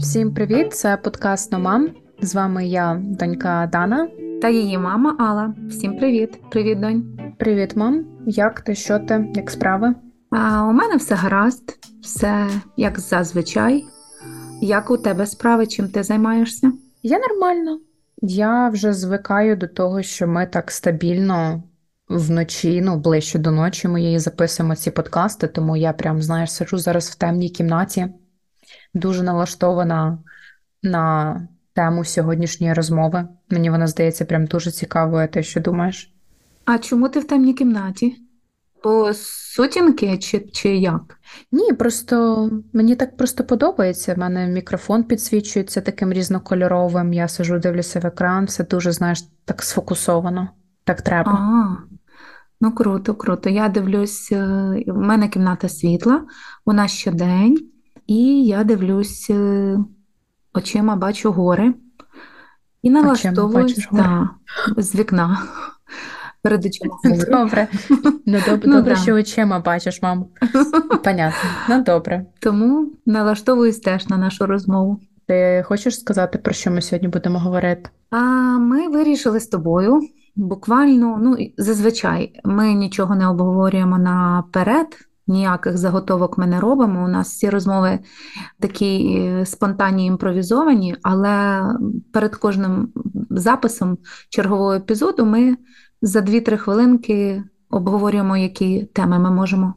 Всім привіт! Це подкаст «Номам». З вами я, донька Дана. Та її мама Алла. Всім привіт. Привіт, донь. Привіт, мам. Як ти? Що ти? Як справи? А у мене все гаразд, все як зазвичай. Як у тебе справи, чим ти займаєшся? Я нормально. Я вже звикаю до того, що ми так стабільно вночі, ну ближче до ночі моєї записуємо ці подкасти, тому я прям, знаєш, сиджу зараз в темній кімнаті, дуже налаштована на тему сьогоднішньої розмови. Мені вона здається прям дуже цікавою. Ти що думаєш? А чому ти в темній кімнаті? По сутінки чи, чи як? Ні, просто мені так просто подобається. В мене мікрофон підсвічується таким різнокольоровим. Я сижу, дивлюся в екран, все дуже, знаєш, так сфокусовано. Так треба. А, ну круто, круто. Я дивлюсь, е, в мене кімната світла, у нас щодень, і я дивлюсь е, очима бачу гори і налаштовуюсь та, з вікна. Перед очима. Добре. Ну, доб- Ну, добре, да. що очима бачиш, мам. Понятно. Ну, добре. Тому налаштовуюсь теж на нашу розмову. Ти хочеш сказати, про що ми сьогодні будемо говорити? А ми вирішили з тобою буквально, ну зазвичай ми нічого не обговорюємо наперед, ніяких заготовок ми не робимо. У нас всі розмови такі е, спонтанні, імпровізовані, але перед кожним записом чергового епізоду ми за 2-3 хвилинки обговорюємо, які теми ми можемо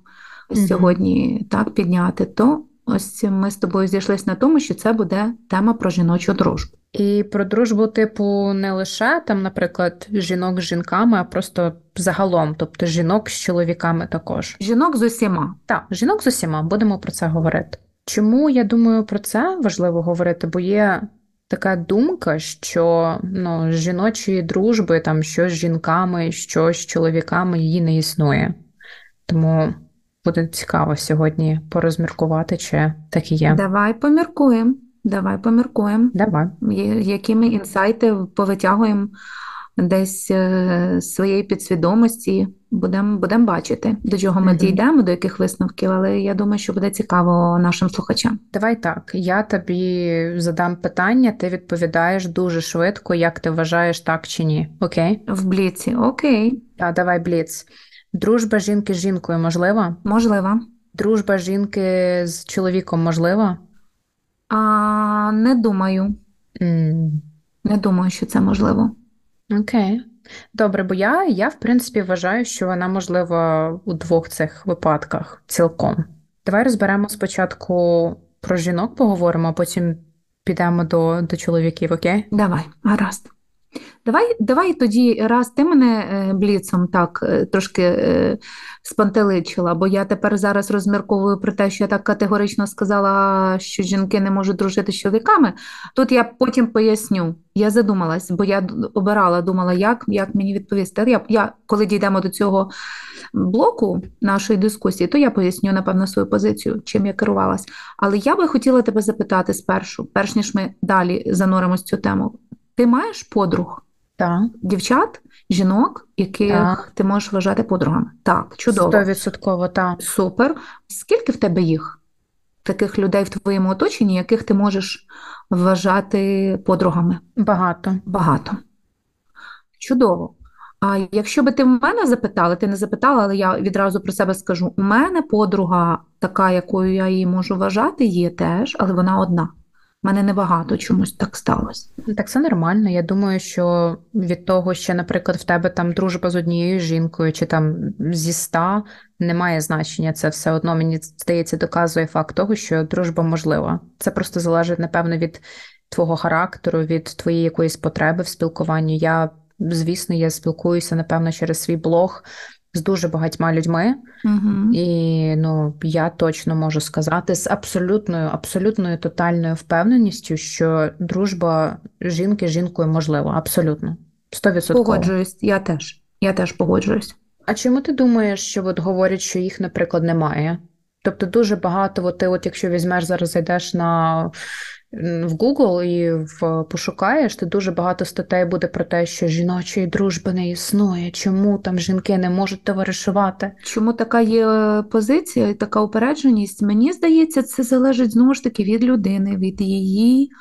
Мгм. сьогодні так підняти. То ось ми з тобою зійшлися на тому, що це буде тема про жіночу дружбу. І про дружбу, типу, не лише там, наприклад, жінок з жінками, а просто загалом, тобто жінок з чоловіками також. Жінок з усіма. Так, жінок з усіма, будемо про це говорити. Чому я думаю про це важливо говорити? Бо є така думка, що ну, жіночої дружби, там що з жінками, що з чоловіками її не існує. Тому буде цікаво сьогодні порозміркувати, чи так і є. Давай поміркуємо. Давай поміркуємо. Давай. Якими інсайти повитягуємо десь е, з своєї підсвідомості. Будемо будем бачити, до чого ми Мгм. дійдемо, до яких висновків, але я думаю, що буде цікаво нашим слухачам. Давай так. Я тобі задам питання, ти відповідаєш дуже швидко, як ти вважаєш так чи ні. Окей? В бліці, окей, Так, давай бліц. Дружба жінки з жінкою можлива? можливо. Дружба жінки з чоловіком можлива? А не думаю, Mm. не думаю, що це можливо. Окей. Добре, бо я, я, в принципі, вважаю, що вона можлива у двох цих випадках цілком. Давай розберемо спочатку про жінок поговоримо, а потім підемо до, до чоловіків, окей? Давай, гаразд. Давай, давай тоді, раз ти мене е, бліцом так е, трошки е, спантеличила, бо я тепер зараз розмірковую про те, що я так категорично сказала, що жінки не можуть дружити з чоловіками. Тут я потім поясню. Я задумалась, бо я обирала, думала, як, як мені відповісти. Я, я, коли дійдемо до цього блоку нашої дискусії, то я поясню, напевно, свою позицію, чим я керувалась. Але я би хотіла тебе запитати спершу, перш ніж ми далі зануримось цю тему. Ти маєш подруг, Так. дівчат, жінок, яких Так. ти можеш вважати подругами? Так, чудово. Стовідсотково, так. Супер. Скільки в тебе їх? Таких людей в твоєму оточенні, яких ти можеш вважати подругами? Багато. Багато. Чудово. А якщо би ти в мене запитала, ти не запитала, але я відразу про себе скажу: у мене подруга, така, якою я її можу вважати, є теж, але вона одна. Мене небагато чомусь так сталося. Ну, Так це нормально. Я думаю, що від того, що, наприклад, в тебе там дружба з однією жінкою, чи там зі ста, немає значення. Це все одно, мені здається, доказує факт того, що дружба можлива. Це просто залежить, напевно, від твого характеру, від твоєї якоїсь потреби в спілкуванні. Я, звісно, я спілкуюся, напевно, через свій блог з дуже багатьма людьми. Угу. І ну, я точно можу сказати з абсолютною, абсолютною тотальною впевненістю, що дружба жінки з жінкою можлива. Абсолютно. Стовідсотково. Погоджуюсь, я теж. Я теж погоджуюсь. А чому ти думаєш, що от говорять, що їх, наприклад, немає? Тобто дуже багато, от ти, от якщо візьмеш зараз, зайдеш на в Google і в пошукаєш, ти дуже багато статей буде про те, що жіночої дружби не існує. Чому там жінки не можуть товаришувати? Чому така є позиція і така упередженість? Мені здається, це залежить знову ж таки від людини, від її.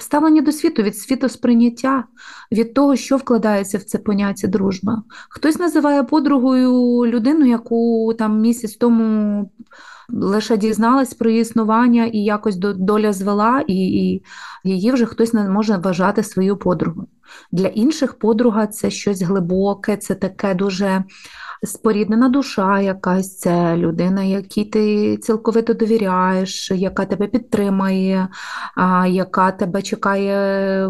Ставлення до світу, від світосприйняття, від того, що вкладається в це поняття дружба. Хтось називає подругою людину, яку там місяць тому лише дізналась про її існування і якось доля звела, і, і її вже хтось не може вважати своєю подругою. Для інших подруга це щось глибоке, це таке дуже споріднена душа, якась це людина, якій ти цілковито довіряєш, яка тебе підтримає, яка тебе чекає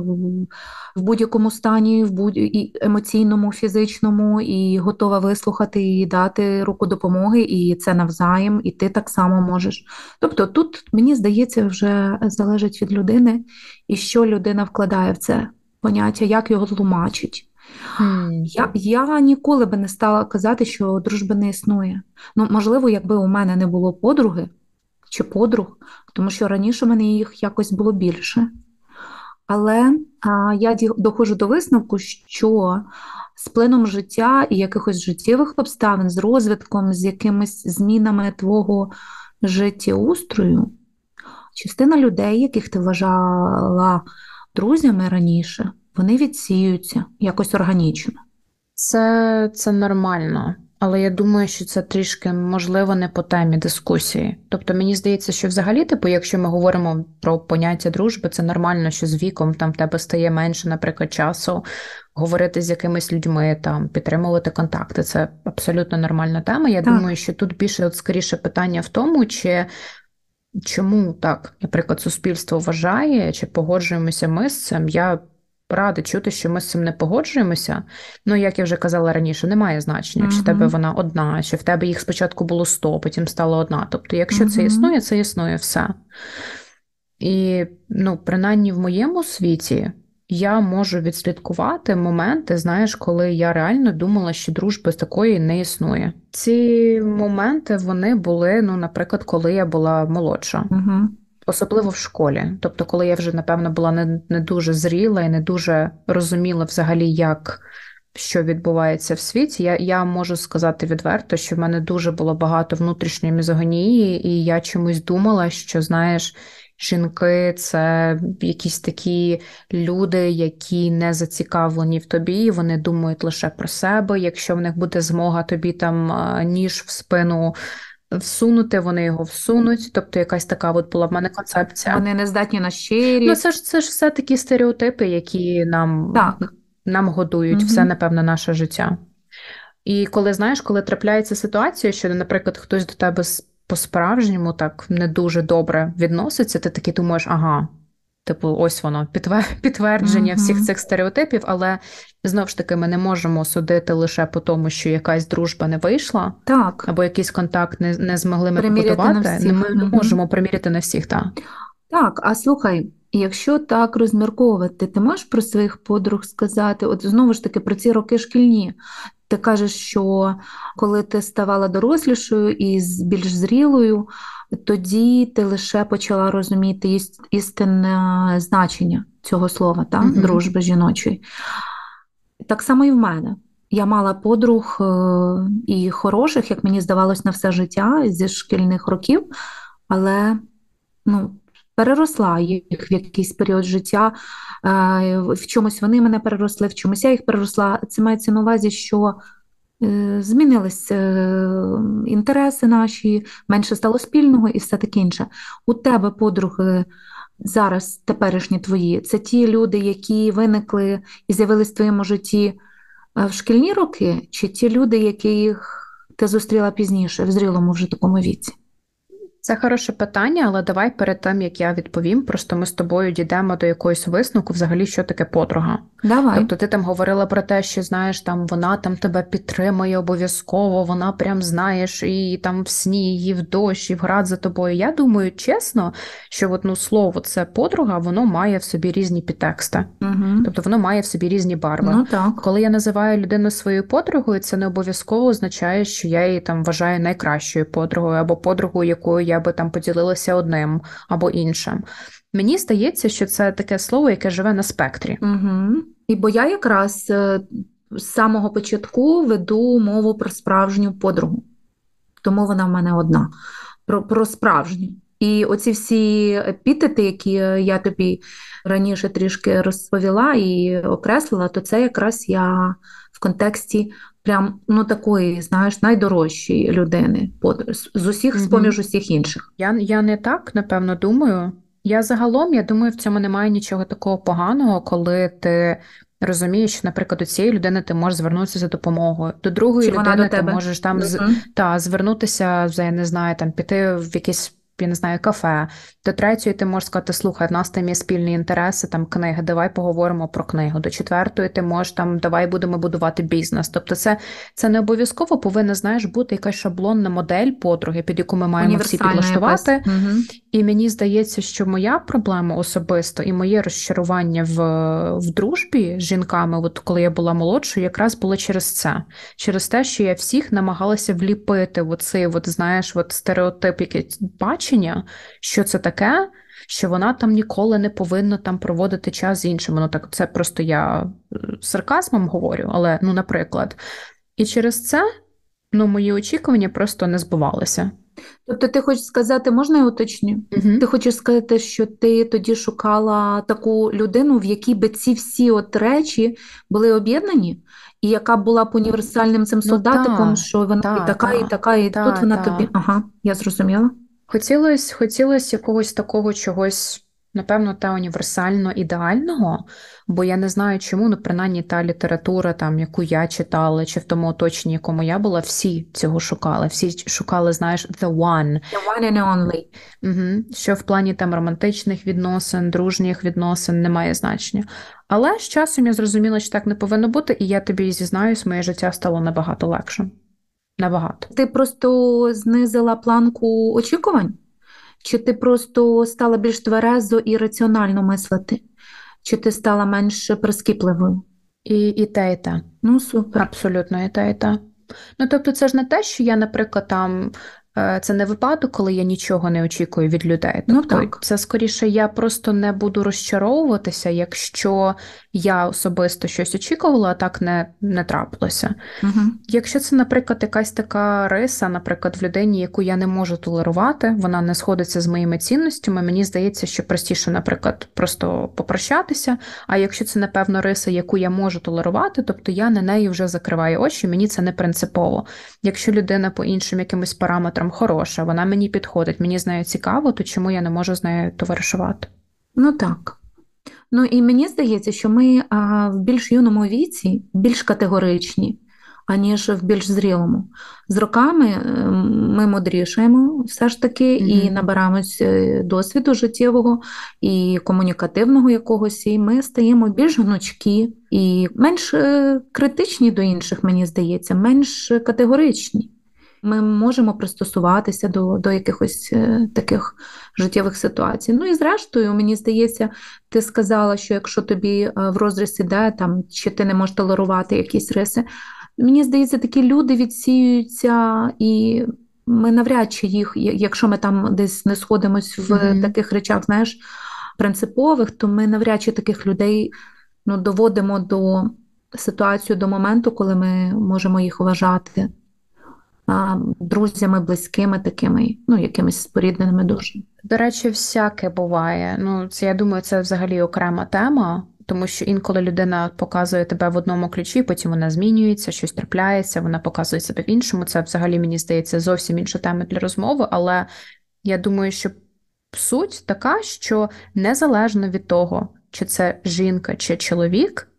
в будь-якому стані, в будь емоційному, фізичному, і готова вислухати і дати руку допомоги, і це навзаєм, і ти так само можеш. Тобто тут, мені здається, вже залежить від людини, і що людина вкладає в це поняття, як його тлумачить. Я я ніколи би не стала казати, що дружби не існує. Ну, можливо, якби у мене не було подруги чи подруг, тому що раніше в мене їх якось було більше. Але а, я доходжу до висновку, що з плином життя і якихось життєвих обставин, з розвитком, з якимись змінами твого життєустрою, частина людей, яких ти вважала друзями раніше, вони відсіюються якось органічно. Це, Це нормально. Але я думаю, що це трішки можливо не по темі дискусії. Тобто мені здається, що взагалі, типу, якщо ми говоримо про поняття дружби, це нормально, що з віком там в тебе стає менше, наприклад, часу говорити з якимись людьми, там підтримувати контакти. Це абсолютно нормальна тема. Я так. думаю, що тут більше от скоріше питання в тому, чи чому так, наприклад, суспільство вважає, чи погоджуємося ми з цим. Я рада чути, що ми з цим не погоджуємося. Ну, як я вже казала раніше, немає значення, чи в тебе вона одна, чи в тебе їх спочатку було 100, потім стало одна. Тобто, якщо це існує, це існує все. І, ну, принаймні в моєму світі. Я можу відслідкувати моменти, знаєш, коли я реально думала, що дружби такої не існує. Ці моменти вони були, ну, наприклад, коли я була молодша. Угу особливо в школі. Тобто, коли я вже, напевно, була не, не дуже зріла і не дуже розуміла взагалі, як. Що відбувається в світі, я я можу сказати відверто, що в мене дуже було багато внутрішньої мізогонії, і я чомусь думала, що знаєш, жінки це якісь такі люди, які не зацікавлені в тобі, вони думають лише про себе. Якщо в них буде змога тобі там ніж в спину всунути, вони його всунуть. Тобто якась така от була в мене концепція. Вони не здатні на щирість. Ну, це ж це ж все такі стереотипи, які нам так. нам годують угу. все, напевно, наше життя. І коли знаєш, коли трапляється ситуація, що, наприклад, хтось до тебе по-справжньому так не дуже добре відноситься, ти такий думаєш, ага, Типу, ось воно підтвердження uh-huh. всіх цих стереотипів, але знову ж таки ми не можемо судити лише по тому, що якась дружба не вийшла, так. або якийсь контакт не не змогли ми побудувати. Ми не можемо приміряти на всіх. Так, Так, а слухай, якщо так розмірковувати, ти можеш про своїх подруг сказати, от знову ж таки про ці роки шкільні. Ти кажеш, що коли ти ставала дорослішою і більш зрілою, тоді ти лише почала розуміти істинне значення цього слова, та? Mm-hmm. дружби жіночої. Так само і в мене. Я мала подруг е, і хороших, як мені здавалось, на все життя зі шкільних років, але ну, переросла їх в якийсь період життя. Е, в чомусь вони мене переросли, в чомусь я їх переросла. Це мається на увазі, що Е, змінилися е, інтереси наші, менше стало спільного і все таке інше. У тебе подруги зараз, теперішні твої, це ті люди, які виникли і з'явились в твоєму житті е, в шкільні роки, чи ті люди, яких ти зустріла пізніше, в зрілому вже такому віці? Це хороше питання, але давай перед тим як я відповім, просто ми з тобою дійдемо до якоїсь висновку, взагалі, що таке подруга. Давай. Тобто ти там говорила про те, що знаєш, там вона там тебе підтримує обов'язково, вона прям знаєш, і там в сні, і в дощ, і в град за тобою. Я думаю, чесно, що от, ну, слово це подруга, воно має в собі різні підтексти. Угу. Тобто воно має в собі різні барви. Ну так. Коли я називаю людину своєю подругою, це не обов'язково означає, що я її там вважаю найкращою подругою або подругою, якою я би там поділилася одним або іншим. Мені здається, що це таке слово, яке живе на спектрі. Угу. І бо я якраз е, з самого початку веду мову про справжню подругу, тому вона в мене одна. Про, про справжню. І оці всі епітети, які я тобі раніше трішки розповіла і окреслила, то це якраз я в контексті прям ну такої, знаєш, найдорожчої людини з усіх з поміж усіх інших. Я, Я не так напевно думаю. Я загалом я думаю, в цьому немає нічого такого поганого, коли ти. Розумієш, що, наприклад, у цієї людини ти можеш звернутися за допомогою. До другої Чи людини до ти тебе? можеш там uh-huh. та, звернутися, я не знаю, там піти в якийсь я не знаю, кафе. До третьої ти можеш сказати, слухай, в нас там є спільні інтереси, там книги, давай поговоримо про книгу. До четвертої ти можеш там, давай будемо будувати бізнес. Тобто, це це не обов'язково повинна, знаєш, бути якась шаблонна модель подруги, під яку ми маємо всі підлаштувати. Угу. І мені здається, що моя проблема особисто і моє розчарування в в дружбі з жінками, от коли я була молодшою, якраз було через це, через те, що я всіх намагалася вліпити оцей, от, знаєш, от стереотип, який бачення, що це таке. Що вона там ніколи не повинна там проводити час з іншими. Ну так це просто я е, сарказмом говорю, але ну, наприклад. І через це ну, мої очікування просто не збувалися. Тобто, ти хочеш сказати, можна я уточню? Угу. Ти хочеш сказати, що ти тоді шукала таку людину, в якій би ці всі от речі були об'єднані, і яка була б універсальним цим солдатиком, ну, що вона та, і така, та, і така, і та, тут вона та. тобі. Ага, я зрозуміла. Хотілося хотілось якогось такого чогось, напевно, та універсально ідеального, бо я не знаю, чому, ну, принаймні та література, там, яку я читала, чи в тому оточенні, якому я була, всі цього шукали. Всі шукали, знаєш, the one. The one and only. Угу. Що в плані там романтичних відносин, дружніх відносин немає значення. Але з часом я зрозуміла, що так не повинно бути, і я тобі зізнаюсь, моє життя стало набагато легшим. Набагато. Ти просто знизила планку очікувань? Чи ти просто стала більш тверезо і раціонально мислити? Чи ти стала менш прискіпливою? І і те, і те. Ну, супер. Абсолютно, і те, і те. Ну, тобто, це ж не те, що я, наприклад, там це не випадок, коли я нічого не очікую від людей. Ну, тобто, ну, так. це скоріше я просто не буду розчаровуватися, якщо я особисто щось очікувала, а так не не трапилося. Угу. Якщо це, наприклад, якась така риса, наприклад, в людині, яку я не можу толерувати, вона не сходиться з моїми цінностями, мені здається, що простіше, наприклад, просто попрощатися. А якщо це, напевно, риса, яку я можу толерувати, тобто я на неї вже закриваю очі, мені це не принципово. Якщо людина по іншим якимось параметрам параметрам хороша, вона мені підходить, мені з нею цікаво, то чому я не можу з нею товаришувати? Ну так. Ну і мені здається, що ми а, в більш юному віці більш категоричні, аніж в більш зрілому. З роками е, ми мудрішаємо все ж таки mm-hmm. і набираємось е, досвіду життєвого і комунікативного якогось, і ми стаємо більш гнучкі і менш е, критичні до інших, мені здається, менш категоричні ми можемо пристосуватися до до якихось е, таких життєвих ситуацій. Ну і зрештою, мені здається, ти сказала, що якщо тобі е, в розріз іде, там, чи ти не можеш толерувати якісь риси, мені здається, такі люди відсіюються і. Ми навряд чи їх, якщо ми там десь не сходимось в mm-hmm. таких речах, знаєш, принципових, то ми навряд чи таких людей ну, доводимо до ситуацію до моменту, коли ми можемо їх вважати друзями, близькими такими, ну, якимись спорідненими душами. До речі, всяке буває. Ну, це я думаю, це взагалі окрема тема. Тому що інколи людина показує тебе в одному ключі, потім вона змінюється, щось трапляється, вона показує себе в іншому. Це взагалі мені здається зовсім інша тема для розмови. Але я думаю, що суть така, що незалежно від того, чи це жінка чи чоловік,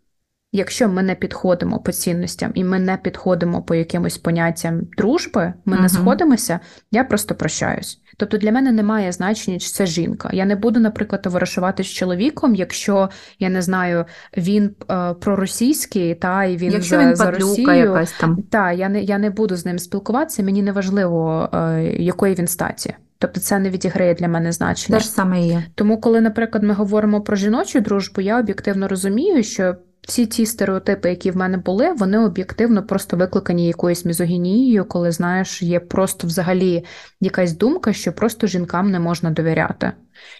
Якщо ми не підходимо по цінностям і ми не підходимо по якимось поняттям дружби, ми uh не сходимося, я просто прощаюсь. Тобто для мене немає значення, чи це жінка. Я не буду, наприклад, товаришувати з чоловіком, якщо я не знаю, він е, проросійський, та і він якщо за, він за Росію, якась там. Та я не я не буду з ним спілкуватися. Мені не важливо, е, якої він статі. Тобто це не відіграє для мене значення. Те ж саме є. Тому, коли, наприклад, ми говоримо про жіночу дружбу, я об'єктивно розумію, що всі ті стереотипи, які в мене були, вони об'єктивно просто викликані якоюсь мізогінією, коли знаєш, є просто взагалі якась думка, що просто жінкам не можна довіряти.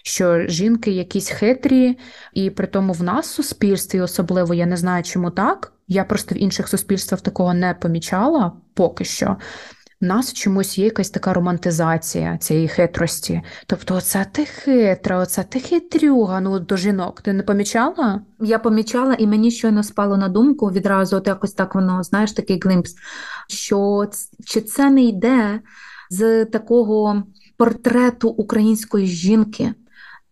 Що жінки якісь хитрі, і при тому в нас в суспільстві, особливо я не знаю, чому так. Я просто в інших суспільствах такого не помічала поки що в нас чомусь є якась така романтизація цієї хитрості. Тобто, оце ти хитра, оце ти хитрюга, ну до жінок. Ти не помічала? Я помічала, і мені щойно спало на думку відразу, от якось так воно, знаєш, такий глимпс, що чи це не йде з такого портрету української жінки,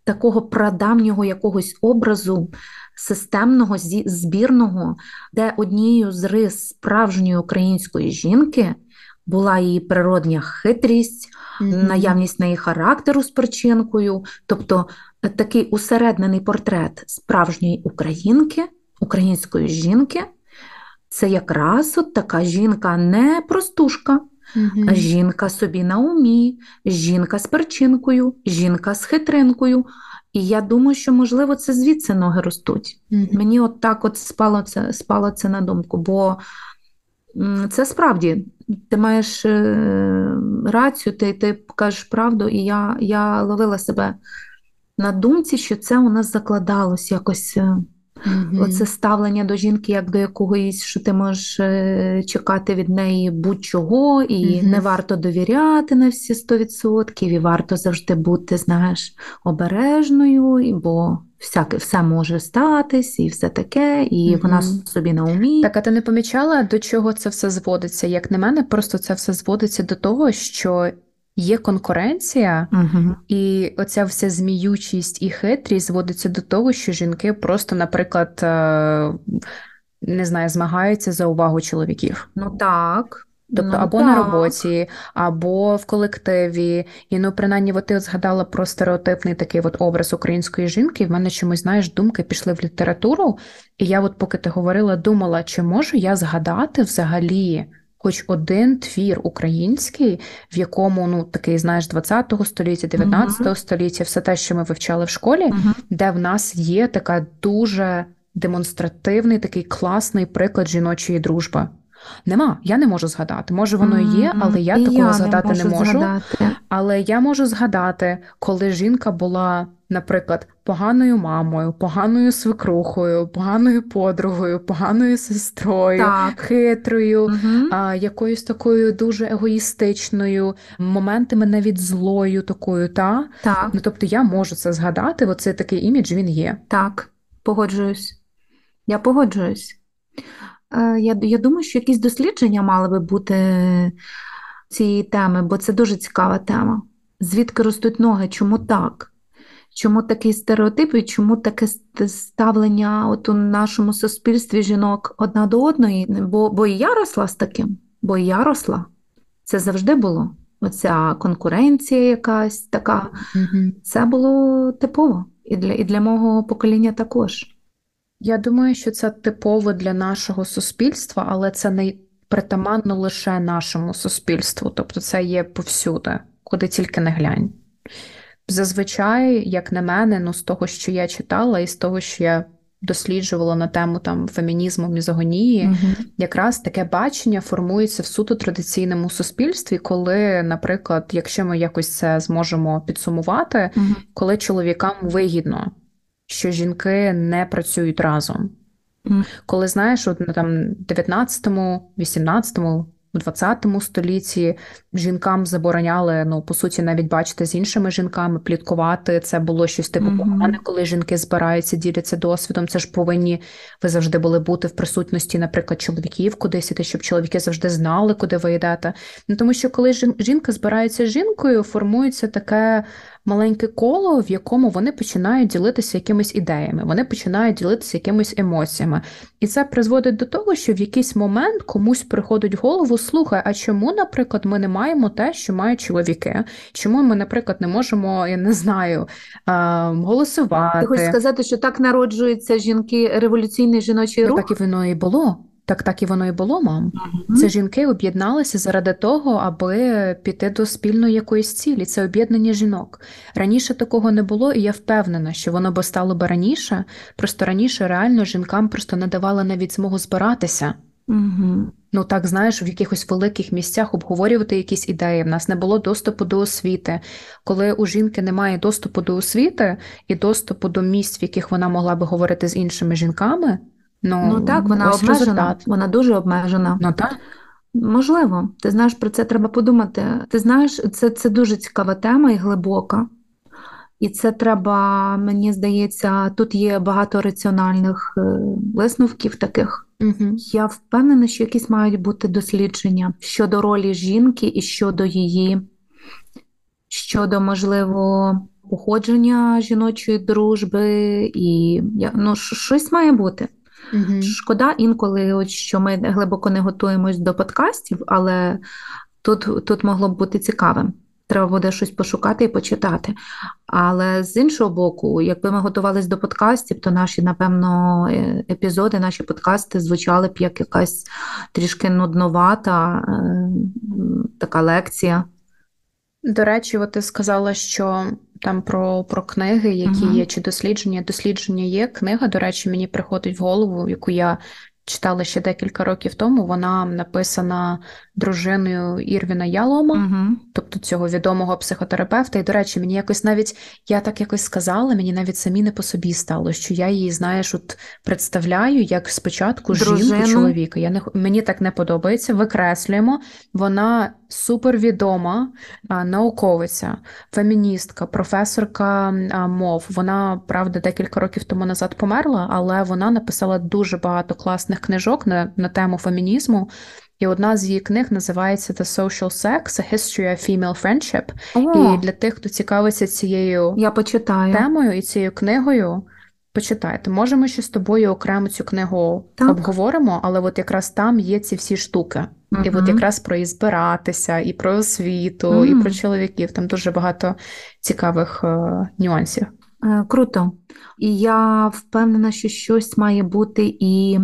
такого прадавнього якогось образу. Системного збірного, де однією з рис справжньої української жінки була її природня хитрість, mm-hmm. наявність неї характеру з причинкою, тобто е, такий усереднений портрет справжньої українки, української жінки. Це якраз от така жінка не простушка, mm-hmm. а жінка собі на умі, жінка з перчинкою, жінка з хитринкою. І я думаю, що, можливо, це звідси ноги ростуть. Mm-hmm. Мені от так от спало це спало це на думку. бо це справді ти маєш е, рацію, ти ти кажеш правду, і я я ловила себе на думці, що це у нас закладалось якось mm-hmm. оце ставлення до жінки, як до якогось, що ти можеш е, чекати від неї будь-чого, і mm-hmm. не варто довіряти на всі 100%, і варто завжди бути, знаєш, обережною, бо всяке все може статись, і все таке, і mm-hmm. вона собі на умі. Так, а ти не помічала, до чого це все зводиться? Як на мене, просто це все зводиться до того, що. Є конкуренція, uh і оця вся зміючість і хитрість зводиться до того, що жінки просто, наприклад, е, не знаю, змагаються за увагу чоловіків. Ну так. Тобто ну, або так. на роботі, або в колективі. І ну, принаймні, от ти от згадала про стереотипний такий от образ української жінки, і в мене чомусь, знаєш, думки пішли в літературу. І я, от поки ти говорила, думала, чи можу я згадати взагалі хоч один твір український, в якому ну такий, знаєш, 20-го століття, 19-го uh-huh. століття, все те, що ми вивчали в школі, uh-huh. де в нас є така дуже демонстративний, такий класний приклад жіночої дружби. Нема, я не можу згадати. Може, воно і є, але я і такого я згадати не можу. Не можу. Згадати. Але я можу згадати, коли жінка була, наприклад, поганою мамою, поганою свекрухою, поганою подругою, поганою сестрою, так. хитрою, угу. а, якоюсь такою дуже егоїстичною, моментами навіть злою такою. Та? Так. Ну, Тобто я можу це згадати, оцей такий імідж він є. Так, погоджуюсь. Я погоджуюсь. Е, я я думаю, що якісь дослідження мали би бути цієї теми, бо це дуже цікава тема. Звідки ростуть ноги? Чому так? Чому такий стереотип і чому таке ставлення от у нашому суспільстві жінок одна до одної? Бо бо і я росла з таким, бо і я росла. Це завжди було. Оця конкуренція якась така. Mm-hmm. Це було типово і для, і для мого покоління також. Я думаю, що це типово для нашого суспільства, але це не притаманно лише нашому суспільству, тобто це є повсюди, куди тільки не глянь. Зазвичай, як на мене, ну з того, що я читала, і з того, що я досліджувала на тему там фемінізму, мізогонії, uh якраз таке бачення формується в суто традиційному суспільстві, коли, наприклад, якщо ми якось це зможемо підсумувати, uh коли чоловікам вигідно що жінки не працюють разом. Mm. Коли знаєш, от на там 19-му, 18-му, у 20 столітті жінкам забороняли, ну по суті, навіть бачити з іншими жінками, пліткувати. Це було щось типу mm-hmm. погане, коли жінки збираються, діляться досвідом. Це ж повинні ви завжди були бути в присутності, наприклад, чоловіків кудись іти, щоб чоловіки завжди знали, куди ви йдете. Ну тому що коли жінка збирається з жінкою, формується таке маленьке коло, в якому вони починають ділитися якимись ідеями, вони починають ділитися якимись емоціями. І це призводить до того, що в якийсь момент комусь приходить в голову, слухай, а чому, наприклад, ми не маємо те, що мають чоловіки? Чому ми, наприклад, не можемо, я не знаю, голосувати? Ти хочеш сказати, що так народжуються жінки революційний жіночий рух? Ну, так і воно і було. Так так і воно і було, мам. Mm-hmm. Це жінки об'єдналися заради того, аби піти до спільної якоїсь цілі. Це об'єднання жінок. Раніше такого не було, і я впевнена, що воно би стало би раніше. Просто раніше реально жінкам просто не давали навіть змогу збиратися. Mm-hmm. Ну так знаєш, в якихось великих місцях обговорювати якісь ідеї. В нас не було доступу до освіти. Коли у жінки немає доступу до освіти і доступу до місць, в яких вона могла би говорити з іншими жінками. Ну, ну так, вона обмежена, результат. вона дуже обмежена. Ну так. Можливо, ти знаєш, про це треба подумати. Ти знаєш, це це дуже цікава тема і глибока. І це треба, мені здається, тут є багато раціональних е, висновків таких. Угу. Я впевнена, що якісь мають бути дослідження щодо ролі жінки і щодо її, щодо, можливо, походження жіночої дружби, і ну, щось має бути. Угу. Шкода інколи, от, що ми глибоко не готуємось до подкастів, але тут, тут могло б бути цікавим. Треба буде щось пошукати і почитати. Але з іншого боку, якби ми готувалися до подкастів, то наші, напевно, е, епізоди, наші подкасти звучали б як якась трішки нудновата е, така лекція. До речі, от ти сказала, що там про про книги, які uh-huh. є, чи дослідження. Дослідження є. Книга, до речі, мені приходить в голову, яку я читала ще декілька років тому. Вона написана дружиною Ірвіна Ялома, uh-huh. тобто цього відомого психотерапевта. І, до речі, мені якось навіть я так якось сказала, мені навіть самі не по собі стало, що я її, знаєш, от представляю як спочатку Дружину. жінку чоловіка. Я не мені так не подобається. Викреслюємо. Вона супервідома науковиця, феміністка, професорка мов. Вона правда декілька років тому назад померла, але вона написала дуже багато класних книжок на, на тему фемінізму. І одна з її книг називається The Social Sex, A History of Female Friendship. О, і для тих, хто цікавиться цією я почитаю. темою і цією книгою, почитайте. Може, ми ще з тобою окремо цю книгу так. обговоримо, але от якраз там є ці всі штуки. Uh-huh. І от якраз про і збиратися, і про освіту, uh-huh. і про чоловіків. Там дуже багато цікавих е, нюансів. Е, круто. І я впевнена, що щось має бути і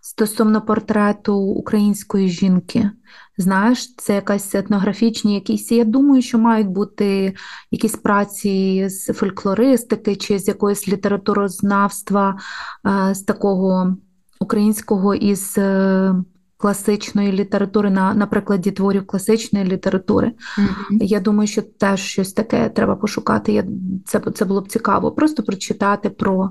стосовно портрету української жінки. Знаєш, це якась етнографічні, якісь. Я думаю, що мають бути якісь праці з фольклористики чи з якоїсь літературознавства, е, з такого українського із е, класичної літератури, на на прикладі творів класичної літератури. Mm-hmm. Я думаю, що теж щось таке треба пошукати. Я, Це це було б цікаво. Просто прочитати про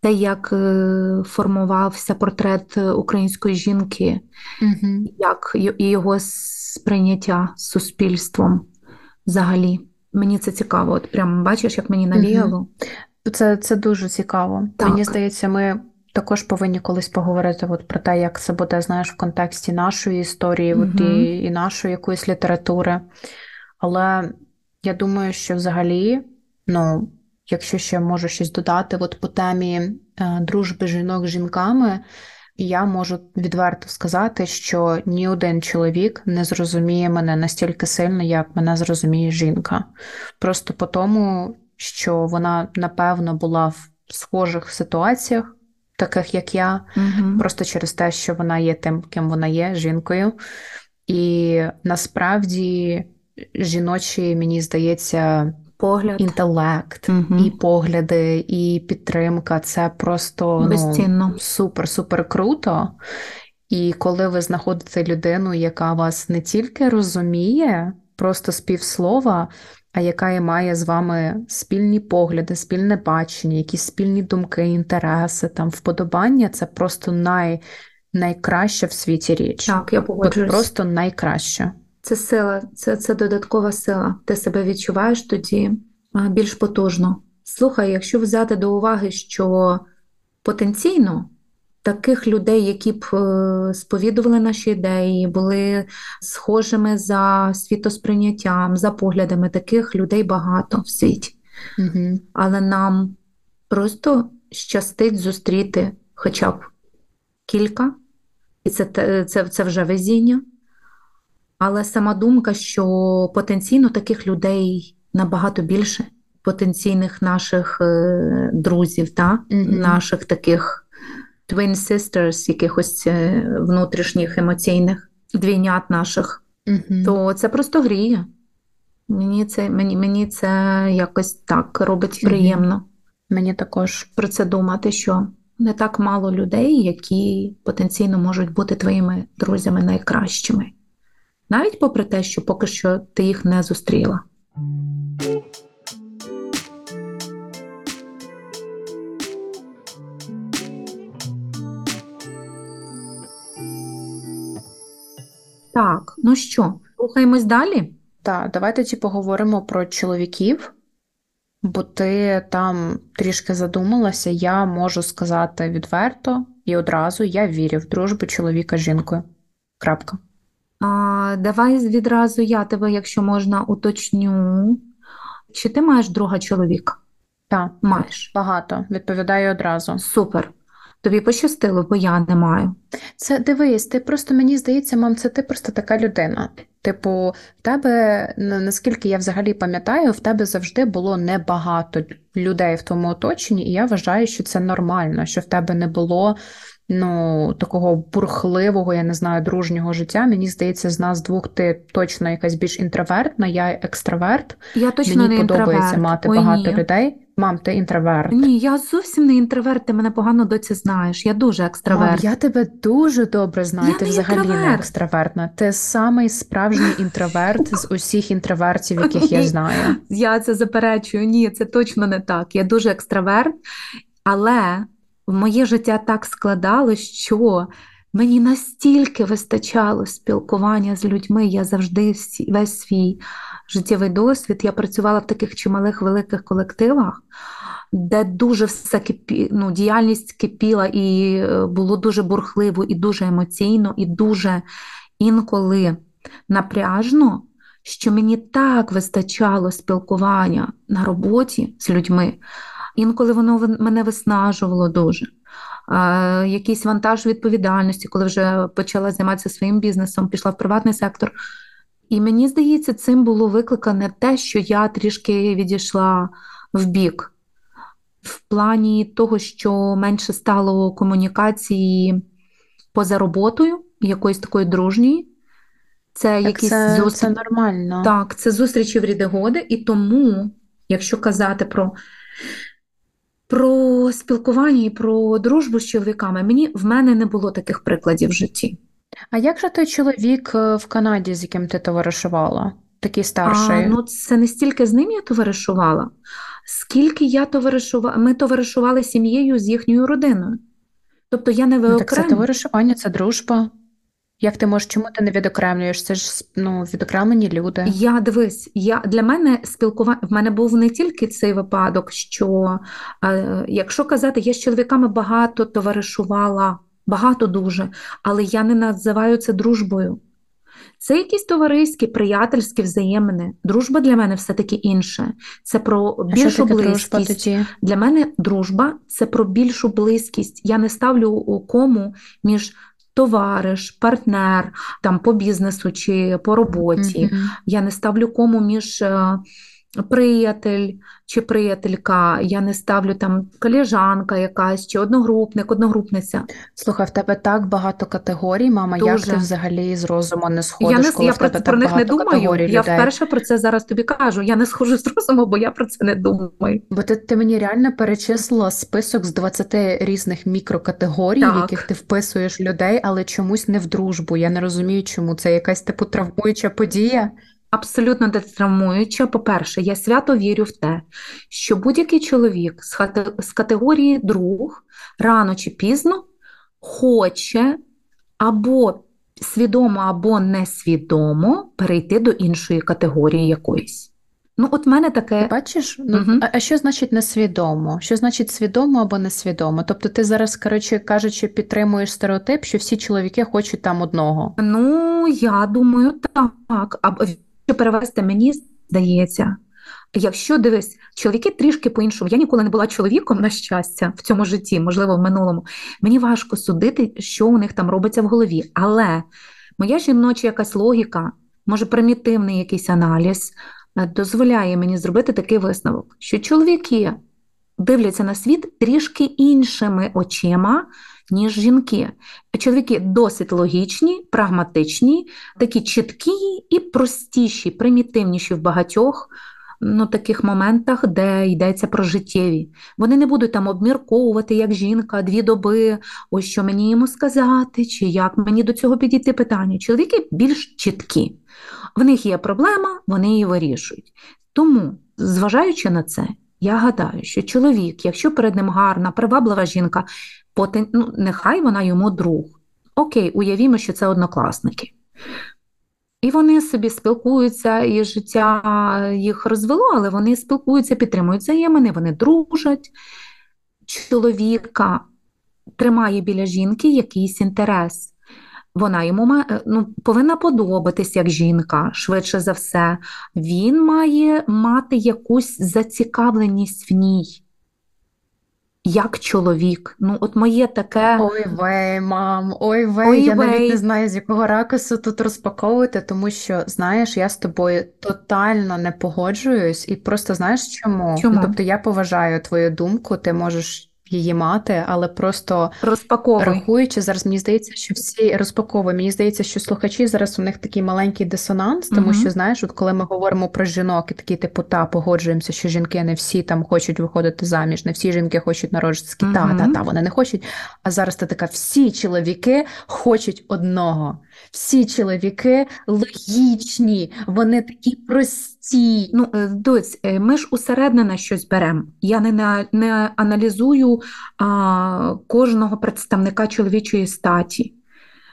те, як е, формувався портрет української жінки, угу. як і його сприйняття суспільством взагалі. Мені це цікаво. От прямо бачиш, як мені навіяло. Це це дуже цікаво. Так. Мені здається, ми також повинні колись поговорити от про те, як це буде знаєш, в контексті нашої історії угу. от і, і нашої якоїсь літератури. Але я думаю, що взагалі, ну, якщо ще можу щось додати, от по темі е, дружби жінок з жінками, я можу відверто сказати, що ні один чоловік не зрозуміє мене настільки сильно, як мене зрозуміє жінка. Просто по тому, що вона напевно була в схожих ситуаціях. Таких як я, угу. просто через те, що вона є тим, ким вона є, жінкою. І насправді жіночі, мені здається, Погляд. інтелект, угу. і погляди, і підтримка це просто ну, супер-супер круто. І коли ви знаходите людину, яка вас не тільки розуміє, просто з півслова, а яка і має з вами спільні погляди, спільне бачення, якісь спільні думки, інтереси, там вподобання, це просто най, найкраща в світі річ. Так, я От погоджуюсь. просто найкраща. Це сила, це, це додаткова сила. Ти себе відчуваєш тоді більш потужно. Слухай, якщо взяти до уваги, що потенційно таких людей, які б е, сповідували наші ідеї, були схожими за світосприйняттям, за поглядами, таких людей багато в світі. Угу. Але нам просто щастить зустріти хоча б кілька, і це, це, це вже везіння. Але сама думка, що потенційно таких людей набагато більше, потенційних наших е, друзів, та? Мгм. наших таких twin sisters, якихось е, внутрішніх емоційних двійнят наших, Угу. то це просто гріє. Мені це, мені, мені це якось так робить приємно Мені також. про це думати, що не так мало людей, які потенційно можуть бути твоїми друзями найкращими. Навіть попри те, що поки що ти їх не зустріла. Так, ну що, рухаємось далі? Так, давай тоді поговоримо про чоловіків, бо ти там трішки задумалася. Я можу сказати відверто і одразу я вірю в дружбу чоловіка з жінкою. Крапка. А, давай відразу я тебе, якщо можна, уточню. Чи ти маєш друга чоловіка? Так, Маєш. багато. Відповідаю одразу. Супер. Тобі пощастило, бо я не маю. Це дивись, ти просто мені здається, мам, це ти просто така людина. Типу, в тебе, наскільки я взагалі пам'ятаю, в тебе завжди було небагато людей в твоєму оточенні, і я вважаю, що це нормально, що в тебе не було ну, такого бурхливого, я не знаю, дружнього життя. Мені здається, з нас двох ти точно якась більш інтровертна, я екстраверт. Я точно Мені не подобається інтроверт. мати Ой, багато ні. людей. Мам, ти інтроверт. Ні, я зовсім не інтроверт, ти мене погано доці знаєш. Я дуже Мам, екстраверт. я тебе дуже добре знаю, Я ти не взагалі не екстравертна. Ти самий справжній інтроверт з усіх інтровертів, яких я знаю. Я це заперечую. Ні, це точно не так. Я дуже екстраверт, але моє життя так складалось, що мені настільки вистачало спілкування з людьми. Я завжди всі, весь свій життєвий досвід. Я працювала в таких чималих великих колективах. Де дуже все кипі, ну, діяльність кипіла і е, було дуже бурхливо, і дуже емоційно, і дуже інколи напряжно, що мені так вистачало спілкування на роботі з людьми, інколи воно мене виснажувало дуже. Якийсь вантаж відповідальності, коли вже почала займатися своїм бізнесом, пішла в приватний сектор. І мені здається, цим було викликане те, що я трішки відійшла в бік, в плані того, що менше стало комунікації поза роботою, якоїсь такої дружньої. Це Так якісь це, зустрічі. це нормально. Так, це зустрічі в ріди годи, і тому, якщо казати про, про спілкування і про дружбу з чоловіками, мені в мене не було таких прикладів в житті. А як же той чоловік е, в Канаді, з яким ти товаришувала? Такий старший. А, ну, це не стільки з ним я товаришувала, скільки я товаришувала, ми товаришували сім'єю з їхньою родиною. Тобто я не Ну, так це товаришування, це дружба. Як ти можеш, чому ти не відокремлюєш? Це ж ну, відокремлені люди. Я дивись, я для мене спілкування в мене був не тільки цей випадок, що е, якщо казати, я з чоловіками багато товаришувала, багато дуже, але я не називаю це дружбою. Це якісь товариські, приятельські взаємини. Дружба для мене все-таки інше. Це про більшу дружба близькість. тоді? Для мене дружба це про більшу близькість. Я не ставлю кому між товариш, партнер там по бізнесу чи по роботі. Мгм. Я не ставлю кому між е, приятель чи приятелька. Я не ставлю там коліжанка якась чи одногрупник, одногрупниця. Слухай, в тебе так багато категорій, мама. Як ти взагалі з розуму не сходиш, Я не коли я в про, тебе про так них не думаю. Я людей? вперше про це зараз тобі кажу. Я не схожу з розуму, бо я про це не думаю. Бо ти, ти мені реально перечислила список з 20 різних мікрокатегорій, в яких ти вписуєш людей, але чомусь не в дружбу. Я не розумію, чому це якась типу травмуюча подія. Абсолютно детравмуюча. По-перше, я свято вірю в те, що будь-який чоловік з, категорії друг рано чи пізно хоче або свідомо, або несвідомо перейти до іншої категорії якоїсь. Ну, от в мене таке. Бачиш, ну угу. а що значить несвідомо? Що значить свідомо або несвідомо? Тобто ти зараз, коротше кажучи, підтримуєш стереотип, що всі чоловіки хочуть там одного? Ну, я думаю, так. Або що перевести мені здається. Якщо дивись, чоловіки трішки по-іншому, я ніколи не була чоловіком, на щастя, в цьому житті, можливо, в минулому. Мені важко судити, що у них там робиться в голові. Але моя жіноча якась логіка, може, примітивний якийсь аналіз, е, дозволяє мені зробити такий висновок, що чоловіки дивляться на світ трішки іншими очима, ніж жінки. Чоловіки досить логічні, прагматичні, такі чіткі і простіші, примітивніші в багатьох ну, таких моментах, де йдеться про життєві. Вони не будуть там обмірковувати, як жінка, дві доби, ось що мені йому сказати, чи як мені до цього підійти питання. Чоловіки більш чіткі. В них є проблема, вони її вирішують. Тому, зважаючи на це, я гадаю, що чоловік, якщо перед ним гарна, приваблива жінка, потен... ну, нехай вона йому друг. Окей, уявімо, що це однокласники. І вони собі спілкуються, і життя їх розвело, але вони спілкуються, підтримують взаємини, вони дружать. Чоловіка тримає біля жінки якийсь інтерес. Вона йому ну, повинна подобатись як жінка, швидше за все. Він має мати якусь зацікавленість в ній як чоловік. Ну, от моє таке. Ой вей, мам, ой вей, ой, я вей. навіть не знаю, з якого ракурсу тут розпаковувати, тому що, знаєш, я з тобою тотально не погоджуюсь, і просто знаєш чому? Чому? Тобто я поважаю твою думку, ти можеш її мати, але просто Розпаковуй. рахуючи зараз, мені здається, що всі розпаковують. Мені здається, що слухачі зараз у них такий маленький дисонанс, тому угу. що знаєш, от коли ми говоримо про жінок і такі типу, та погоджуємося, що жінки не всі там хочуть виходити заміж, не всі жінки хочуть народжувати. Угу. Та, та, та, вони не хочуть. А зараз ти така, всі чоловіки хочуть одного. Всі чоловіки логічні, вони такі прості. Ну, дось, е, ми ж усереднене щось беремо. Я не не аналізую а, кожного представника чоловічої статі.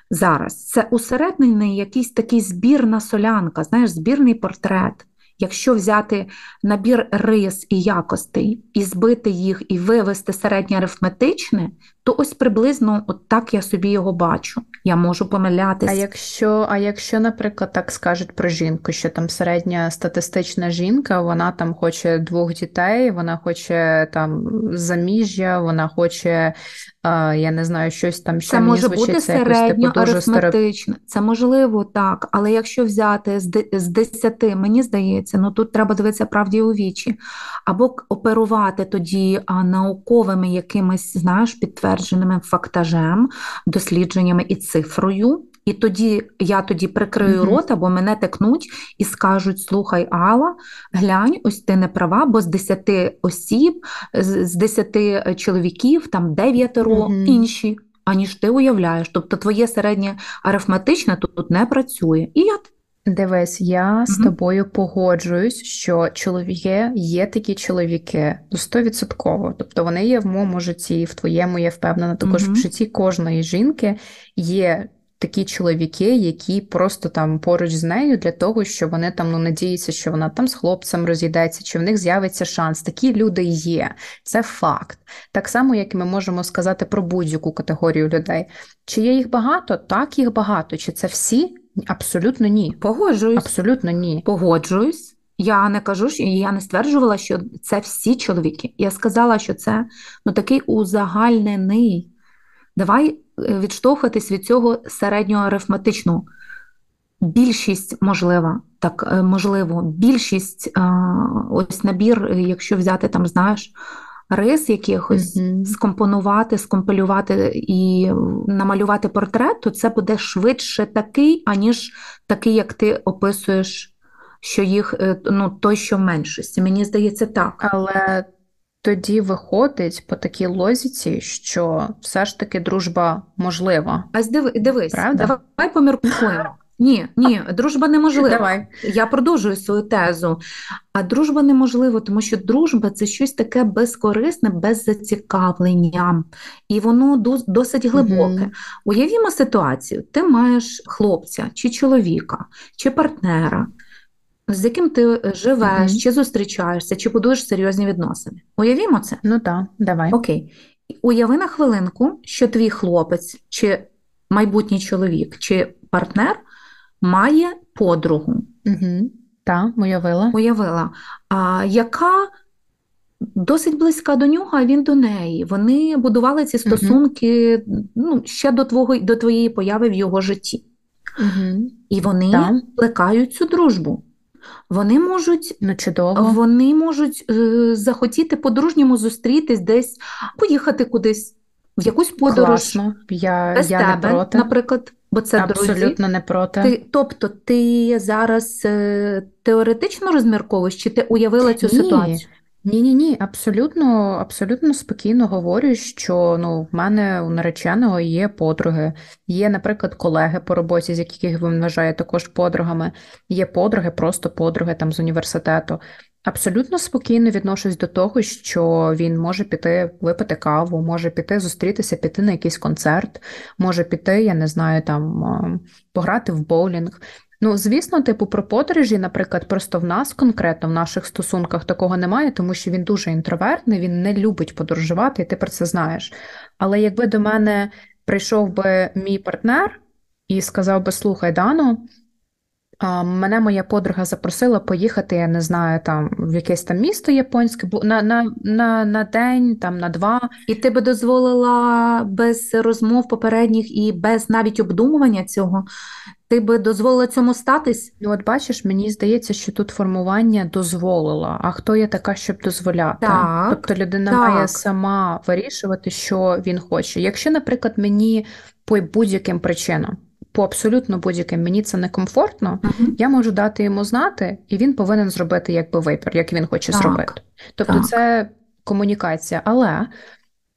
Зараз це усереднений якийсь такий збірна солянка, знаєш, збірний портрет. Якщо взяти набір рис і якостей, і збити їх, і вивести середнє арифметичне, то ось приблизно от так я собі його бачу. Я можу помилятися. А якщо, а якщо, наприклад, так скажуть про жінку, що там середня статистична жінка, вона там хоче двох дітей, вона хоче там заміжжя, вона хоче я не знаю, щось там що це мені може звучить, бути це якось, типу, дуже арифметично. Це можливо так, але якщо взяти з 10, мені здається, ну тут треба дивитися правді у вічі, або оперувати тоді науковими якимись, знаєш, підтвердженими фактажем, дослідженнями і цифрою. І тоді я тоді прикрию mm-hmm. рот, або мене текнуть і скажуть: слухай, Алла, глянь, ось ти не права, бо з 10 осіб, з 10 чоловіків, там дев'ятеро mm-hmm. інші, аніж ти уявляєш. Тобто твоє середнє арифметичне тут, не працює. І я Дивись, я mm-hmm. з тобою погоджуюсь, що чоловіки є такі чоловіки ну, стовідсотково. Тобто вони є в моєму житті, в твоєму я впевнена, також в житті кожної жінки є такі чоловіки, які просто там поруч з нею для того, що вони там ну надіються, що вона там з хлопцем розійдеться, чи в них з'явиться шанс. Такі люди є, це факт. Так само, як ми можемо сказати про будь-яку категорію людей. Чи є їх багато? Так, їх багато. Чи це всі? Абсолютно ні. Погоджуюсь. Абсолютно ні. Погоджуюсь. Я не кажу, що я не стверджувала, що це всі чоловіки. Я сказала, що це ну такий узагальнений. Давай Е, відштовхуватись від цього середнього арифметичного. Більшість можлива, так е, можливо, більшість ось набір, якщо взяти там, знаєш, рис якихось, mm-hmm. скомпонувати, скомпилювати і намалювати портрет, то це буде швидше такий, аніж такий, як ти описуєш, що їх е, ну, той, що в меншості. Мені здається, так. Але тоді виходить по такій лозіці, що все ж таки дружба можлива. А дивись, Правда? давай поміркуємо. Ні, ні, дружба неможлива. Давай. Я продовжую свою тезу. А дружба неможлива, тому що дружба це щось таке безкорисне, без зацікавлення. І воно досить глибоке. Мгм. Уявімо ситуацію: ти маєш хлопця, чи чоловіка, чи партнера, з яким ти е, живеш, Мгм. чи зустрічаєшся, чи будуєш серйозні відносини. Уявімо це. Ну так, давай. Окей. Уяви на хвилинку, що твій хлопець, чи майбутній чоловік, чи партнер має подругу, Угу. Так, уявила. уявила, а, яка досить близька до нього, а він до неї. Вони будували ці стосунки ну, ще до твого, до твоєї появи в його житті. Угу. І вони Так. плекають цю дружбу. Вони можуть Ну, чудово. Вони можуть е, захотіти по-дружньому зустрітись десь, поїхати кудись, в якусь подорож Класно. Я, без я не проти. наприклад, бо це друзі. Не проти. Ти, тобто ти зараз е, теоретично розмірковуєш, чи ти уявила цю Ні. ситуацію? Ні, ні, ні, абсолютно, абсолютно спокійно говорю, що ну, в мене у нареченого є подруги, є, наприклад, колеги по роботі, з яких він вважає також подругами, є подруги, просто подруги там з університету. Абсолютно спокійно відношусь до того, що він може піти випити каву, може піти зустрітися, піти на якийсь концерт, може піти, я не знаю, там пограти в боулінг. Ну, звісно, типу, про подорожі, наприклад, просто в нас конкретно в наших стосунках такого немає, тому що він дуже інтровертний, він не любить подорожувати, і ти про це знаєш. Але якби до мене прийшов би мій партнер і сказав би: слухай, Дано, а, мене моя подруга запросила поїхати, я не знаю, там в якесь там місто японське, на, на, на, на день, там на два. І ти би дозволила без розмов попередніх і без навіть обдумування цього, ти би дозволила цьому статись? Ну, от бачиш, мені здається, що тут формування дозволила. А хто я така, щоб дозволяти? Так, Тобто людина так. має сама вирішувати, що він хоче. Якщо, наприклад, мені по будь-яким причинам, по абсолютно будь-яким мені це некомфортно, Мгм. я можу дати йому знати, і він повинен зробити якби вибір, як він хоче Так, зробити. Тобто так. це комунікація. Але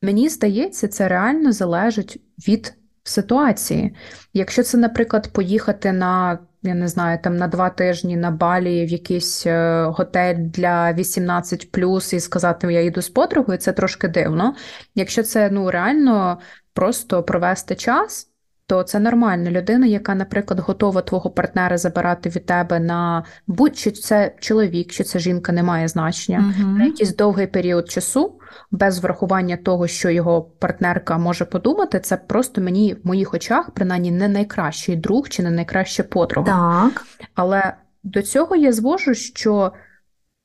мені здається, це реально залежить від ситуації. Якщо це, наприклад, поїхати на, я не знаю, там на два тижні на Балі в якийсь е, готель для 18 і сказати, я їду з подругою, це трошки дивно. Якщо це ну реально просто провести час. То це нормальна людина, яка, наприклад, готова твого партнера забирати від тебе на будь-чи це чоловік, чи це жінка, не має значення Мгм. на якийсь довгий період часу, без врахування того, що його партнерка може подумати, це просто мені в моїх очах, принаймні, не найкращий друг чи не найкраща подруга. Так. Але до цього я звожу, що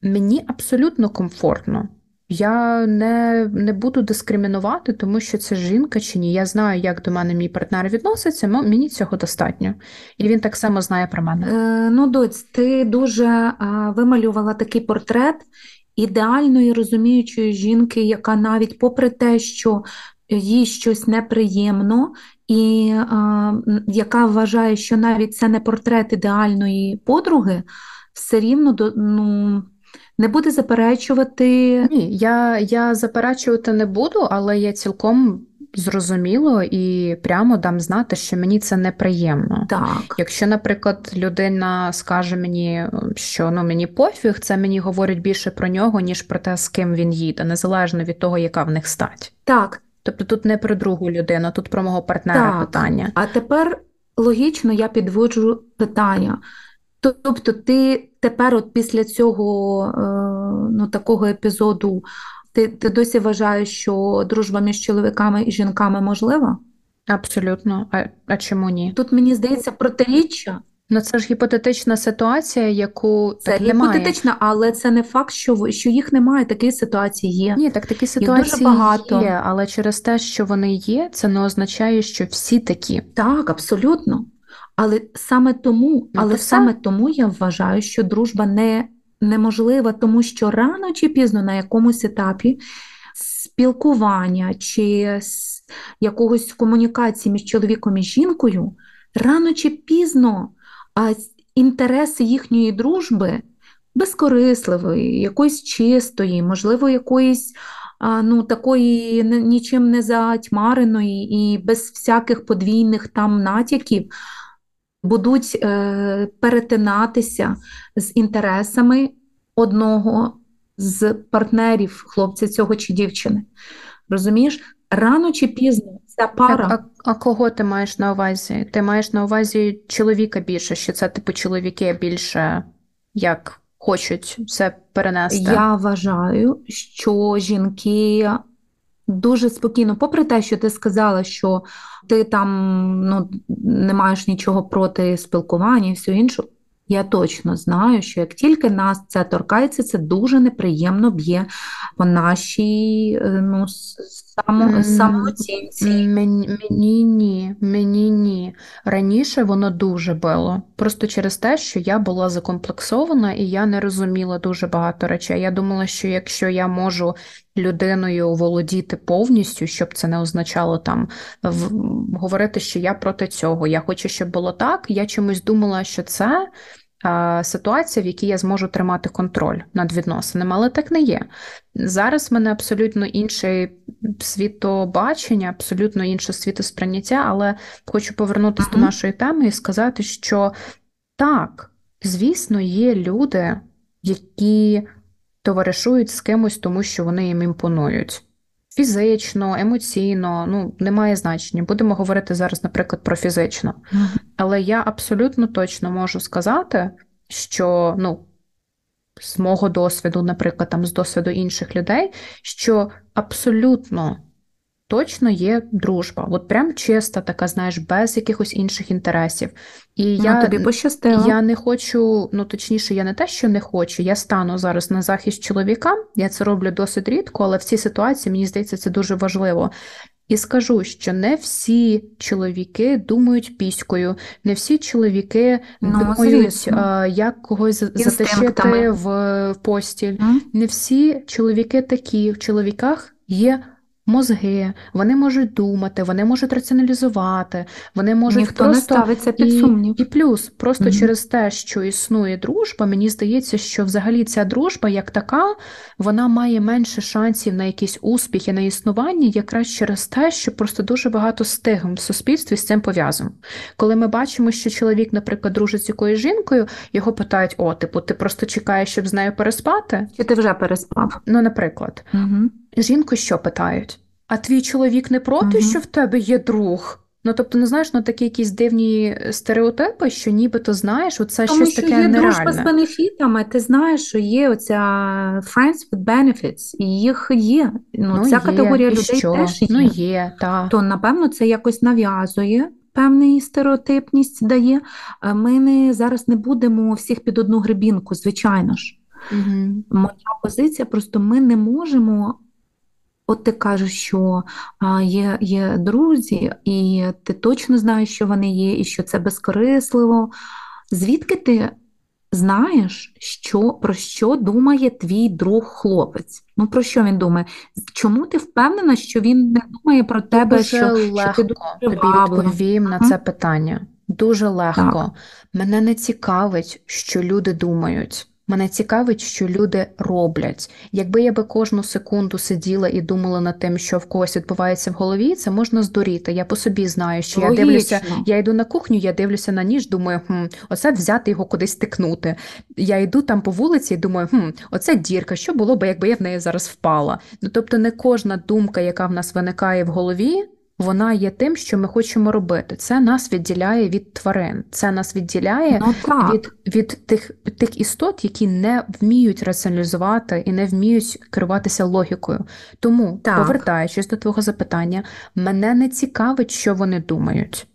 мені абсолютно комфортно. Я не, не буду дискримінувати, тому що це жінка чи ні. Я знаю, як до мене мій партнер відноситься, мені цього достатньо. І він так само знає про мене. Е, ну, доць, ти дуже а, вималювала такий портрет ідеальної розуміючої жінки, яка навіть попри те, що їй щось неприємно, і м, яка вважає, що навіть це не портрет ідеальної подруги, все рівно до, ну, не буде заперечувати. Ні, я, я заперечувати не буду, але я цілком зрозуміло і прямо дам знати, що мені це неприємно. Так, Якщо, наприклад, людина скаже мені, що ну мені пофіг, це мені говорить більше про нього, ніж про те, з ким він їде, незалежно від того, яка в них стать. так. Тобто тут не про другу людину, тут про мого партнера Так. питання. А тепер логічно я підводжу питання. Тобто, ти тепер, от після цього е, ну, такого епізоду, ти, ти досі вважаєш, що дружба між чоловіками і жінками можлива? Абсолютно. А, а чому ні? Тут мені здається протиріччя. Ну це ж гіпотетична ситуація, яку Це так немає. гіпотетично, але це не факт, що, що їх немає. Такі ситуації є. Ні, так такі дуже ситуації багато. є, але через те, що вони є, це не означає, що всі такі. Так, абсолютно. Але саме тому, Ну, але то все. тому я вважаю, що дружба не, неможлива, тому що рано чи пізно на якомусь етапі спілкування чи якогось комунікації між чоловіком і жінкою, рано чи пізно а, інтереси їхньої дружби безкорисливої, якоїсь чистої, можливо, якоїсь а, ну, такої нічим не затьмареної і без всяких подвійних там натяків, будуть е, перетинатися з інтересами одного з партнерів хлопця цього чи дівчини. Розумієш, рано чи пізно ця пара. Так, а, а кого ти маєш на увазі? Ти маєш на увазі чоловіка більше, що це типу чоловіки більше як хочуть все перенести? Я вважаю, що жінки дуже спокійно, попри те, що ти сказала, що ти там ну, не маєш нічого проти спілкування і все інше. Я точно знаю, що як тільки нас це торкається, це дуже неприємно б'є по нашій е, ну, само, самооцінці. Мені, мені ні, мені ні. Раніше воно дуже било. Просто через те, що я була закомплексована і я не розуміла дуже багато речей. Я думала, що якщо я можу людиною володіти повністю, щоб це не означало там в, говорити, що я проти цього, я хочу, щоб було так. Я чомусь думала, що це ситуація, в якій я зможу тримати контроль над відносинами, але так не є. Зараз в мене абсолютно інше світобачення, абсолютно інше світосприйняття, але хочу повернутися uh-huh. до нашої теми і сказати, що так, звісно, є люди, які товаришують з кимось, тому що вони їм імпонують. Фізично, емоційно, ну немає значення. Будемо говорити зараз, наприклад, про фізично. Але я абсолютно точно можу сказати, що ну, з мого досвіду, наприклад, там з досвіду інших людей, що абсолютно точно є дружба. От прям чиста, така, знаєш, без якихось інших інтересів. І ну, я тобі пощастило. я не хочу, ну точніше, я не те, що не хочу. Я стану зараз на захист чоловіка. Я це роблю досить рідко, але в цій ситуації мені здається, це дуже важливо. І скажу, що не всі чоловіки думають піською, не всі чоловіки ну, думають, а, як когось затащити в, постіль. Mm? Не всі чоловіки такі в чоловіках є мозги, вони можуть думати, вони можуть раціоналізувати, вони можуть Ніхто просто не ставиться під сумнів. І, і плюс, просто mm через те, що існує дружба, мені здається, що взагалі ця дружба, як така, вона має менше шансів на якісь успіхи на існування, якраз через те, що просто дуже багато стигм в суспільстві з цим пов'язано. Коли ми бачимо, що чоловік, наприклад, дружить з якоюсь жінкою, його питають: о, типу, ти просто чекаєш, щоб з нею переспати? Чи ти вже переспав? Ну, наприклад. Угу. Жінку що питають? А твій чоловік не проти, угу. що в тебе є друг? Ну, тобто, не знаєш, ну такі якісь дивні стереотипи, що нібито знаєш, оце Тому щось що таке є нереальне. дружба з бенефітами, ти знаєш, що є оця friends with benefits, і їх є. Ну, ну Ця є. категорія і людей що? теж є. Ну, є, та. То, напевно, це якось нав'язує. Певний стереотипність дає. Ми не зараз не будемо всіх під одну грибінку, звичайно ж. Угу. Моя позиція просто ми не можемо От ти кажеш, що є є друзі, і ти точно знаєш, що вони є, і що це безкорисливо. Звідки ти знаєш, що, про що думає твій друг хлопець? Ну, про що він думає? Чому ти впевнена, що він не думає про тебе, дуже що, легко що ти дуже тобі відповім на це питання? Дуже легко. Так. Мене не цікавить, що люди думають. Мене цікавить, що люди роблять. Якби я би кожну секунду сиділа і думала над тим, що в когось відбувається в голові, це можна здуріти. Я по собі знаю, що Логічно. я дивлюся, я йду на кухню, я дивлюся на ніж, думаю, хм, оце взяти його кудись тикнути. Я йду там по вулиці і думаю, хм, оце дірка, що було б, якби я в неї зараз впала. Ну тобто, не кожна думка, яка в нас виникає в голові вона є тим, що ми хочемо робити. Це нас відділяє від тварин, це нас відділяє ну, від від тих тих істот, які не вміють раціоналізувати і не вміють керуватися логікою. Тому, так. повертаючись до твого запитання, мене не цікавить, що вони думають.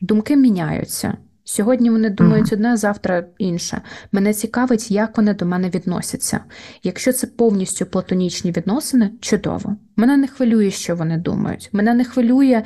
Думки міняються. Сьогодні вони думають одне, завтра інше. Мене цікавить, як вони до мене відносяться. Якщо це повністю платонічні відносини, чудово. Мене не хвилює, що вони думають. Мене не хвилює,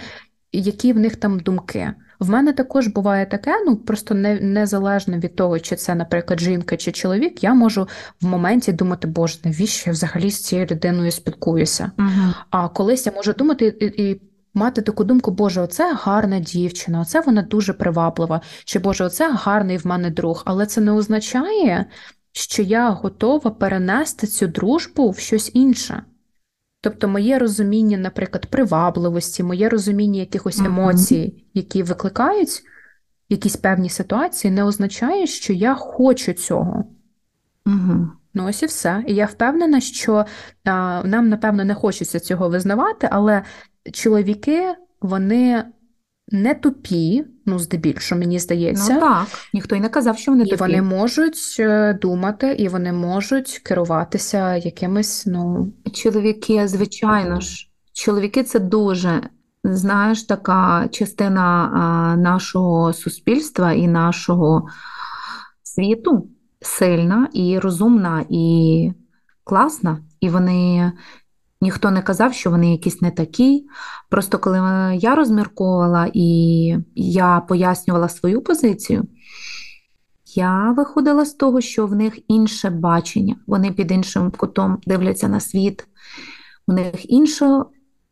які в них там думки. В мене також буває таке, ну просто не, незалежно від того, чи це, наприклад, жінка чи чоловік, я можу в моменті думати, боже, навіщо я взагалі з цією людиною спілкуюся. Uh-huh. А колись я можу думати і, і мати таку думку, Боже, оце гарна дівчина, оце вона дуже приваблива, чи Боже, оце гарний в мене друг. Але це не означає, що я готова перенести цю дружбу в щось інше. Тобто, моє розуміння, наприклад, привабливості, моє розуміння якихось емоцій, які викликають якісь певні ситуації, не означає, що я хочу цього. Угу. Ну, ось і все. І я впевнена, що а, нам, напевно, не хочеться цього визнавати, але чоловіки, вони не тупі, ну, здебільшого, мені здається. Ну так, ніхто й не казав, що вони і тупі. вони можуть е, думати, і вони можуть керуватися якимись, ну. Чоловіки, звичайно ж, чоловіки це дуже, знаєш, така частина а, нашого суспільства і нашого світу сильна і розумна, і класна. І вони ніхто не казав, що вони якісь не такі. Просто коли я розмірковувала і я пояснювала свою позицію, я виходила з того, що в них інше бачення, вони під іншим кутом дивляться на світ, у них інше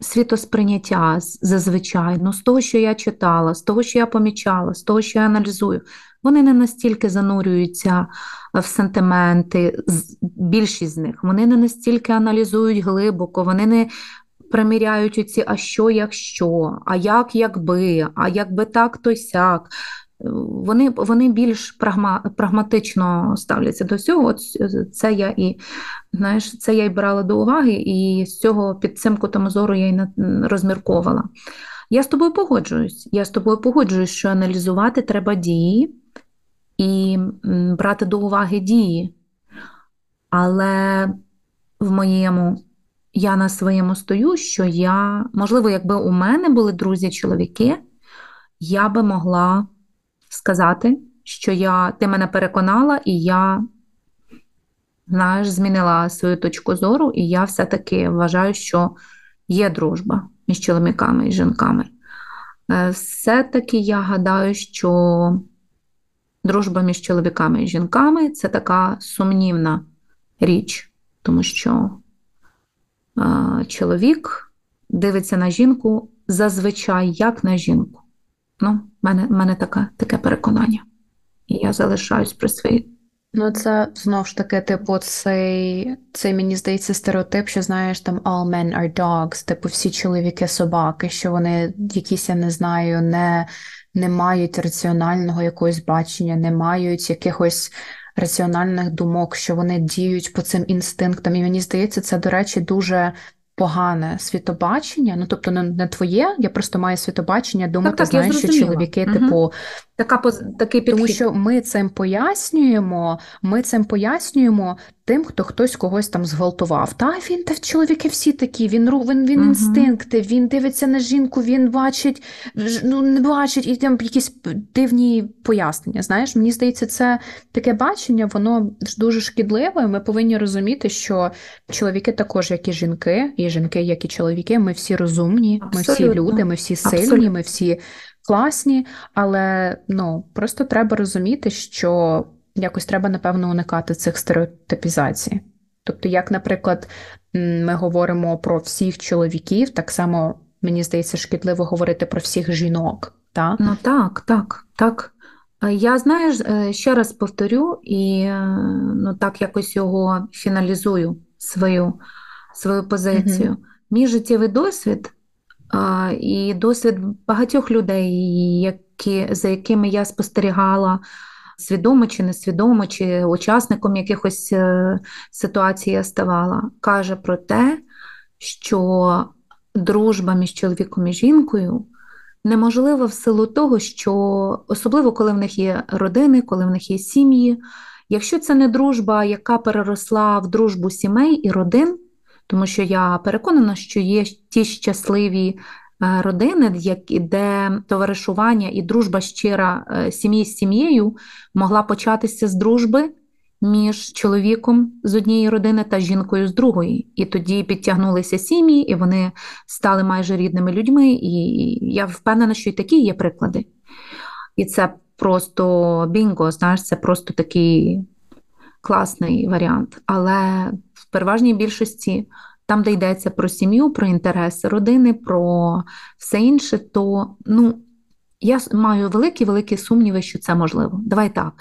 світосприйняття зазвичай, ну, з того, що я читала, з того, що я помічала, з того, що я аналізую. Вони не настільки занурюються в сентименти, більшість з них, вони не настільки аналізують глибоко, вони не приміряють оці, а що, якщо, а як, якби, а якби так, то сяк. Вони вони більш прагма, прагматично ставляться до всього. От Це я і знаєш, це я і брала до уваги, і з цього під цим кутом зору я й розмірковала. Я з тобою погоджуюсь. Я з тобою погоджуюсь, що аналізувати треба дії і брати до уваги дії. Але в моєму, я на своєму стою, що я, можливо, якби у мене були друзі-чоловіки, я би могла сказати, що я, ти мене переконала, і я, знаєш, змінила свою точку зору, і я все-таки вважаю, що є дружба між чоловіками і жінками. Е, все-таки я гадаю, що дружба між чоловіками і жінками це така сумнівна річ, тому що е, чоловік дивиться на жінку зазвичай як на жінку. Ну, в мене мене таке, таке переконання. І я залишаюсь при своїй. Ну, це знову ж таки, типу, цей, цей мені здається, стереотип, що знаєш, там all men are dogs, типу, всі чоловіки собаки, що вони якісь, я не знаю, не не мають раціонального якогось бачення, не мають якихось раціональних думок, що вони діють по цим інстинктам. І мені здається, це, до речі, дуже погане світобачення, ну тобто не, не твоє, я просто маю світобачення, думати, так, так, знаєш, що чоловіки, угу. типу, така такий підхід. тому що ми цим пояснюємо, ми цим пояснюємо тим, хто хтось когось там зґвалтував. Та він та чоловіки всі такі, він він, він угу. інстинкти, він дивиться на жінку, він бачить, ну не бачить, і там якісь дивні пояснення. Знаєш, мені здається, це таке бачення, воно дуже шкідливе. Ми повинні розуміти, що чоловіки також, як і жінки, і жінки, як і чоловіки, ми всі розумні, Абсолютно. ми всі люди, ми всі сильні, Абсолютно. ми всі класні, але ну просто треба розуміти, що якось треба, напевно, уникати цих стереотипізацій. Тобто, як, наприклад, ми говоримо про всіх чоловіків, так само мені здається, шкідливо говорити про всіх жінок. Так? Ну так, так, так. Я знаєш, е, ще раз повторю і е, ну так якось його фіналізую свою свою позицію. Угу. Мій життєвий досвід і досвід багатьох людей, які, за якими я спостерігала свідомо чи несвідомо, чи учасником якихось е, ситуацій я ставала, каже про те, що дружба між чоловіком і жінкою неможлива в силу того, що особливо коли в них є родини, коли в них є сім'ї. Якщо це не дружба, яка переросла в дружбу сімей і родин, тому що я переконана, що є ті щасливі е, родини, де товаришування і дружба щира е, сім'ї з сім'єю могла початися з дружби між чоловіком з однієї родини та жінкою з другої. І тоді підтягнулися сім'ї, і вони стали майже рідними людьми. І я впевнена, що і такі є приклади. І це просто бінго, знаєш, це просто такий класний варіант. Але переважній більшості, там, де йдеться про сім'ю, про інтереси родини, про все інше, то ну. Я маю великі-великі сумніви, що це можливо. Давай так.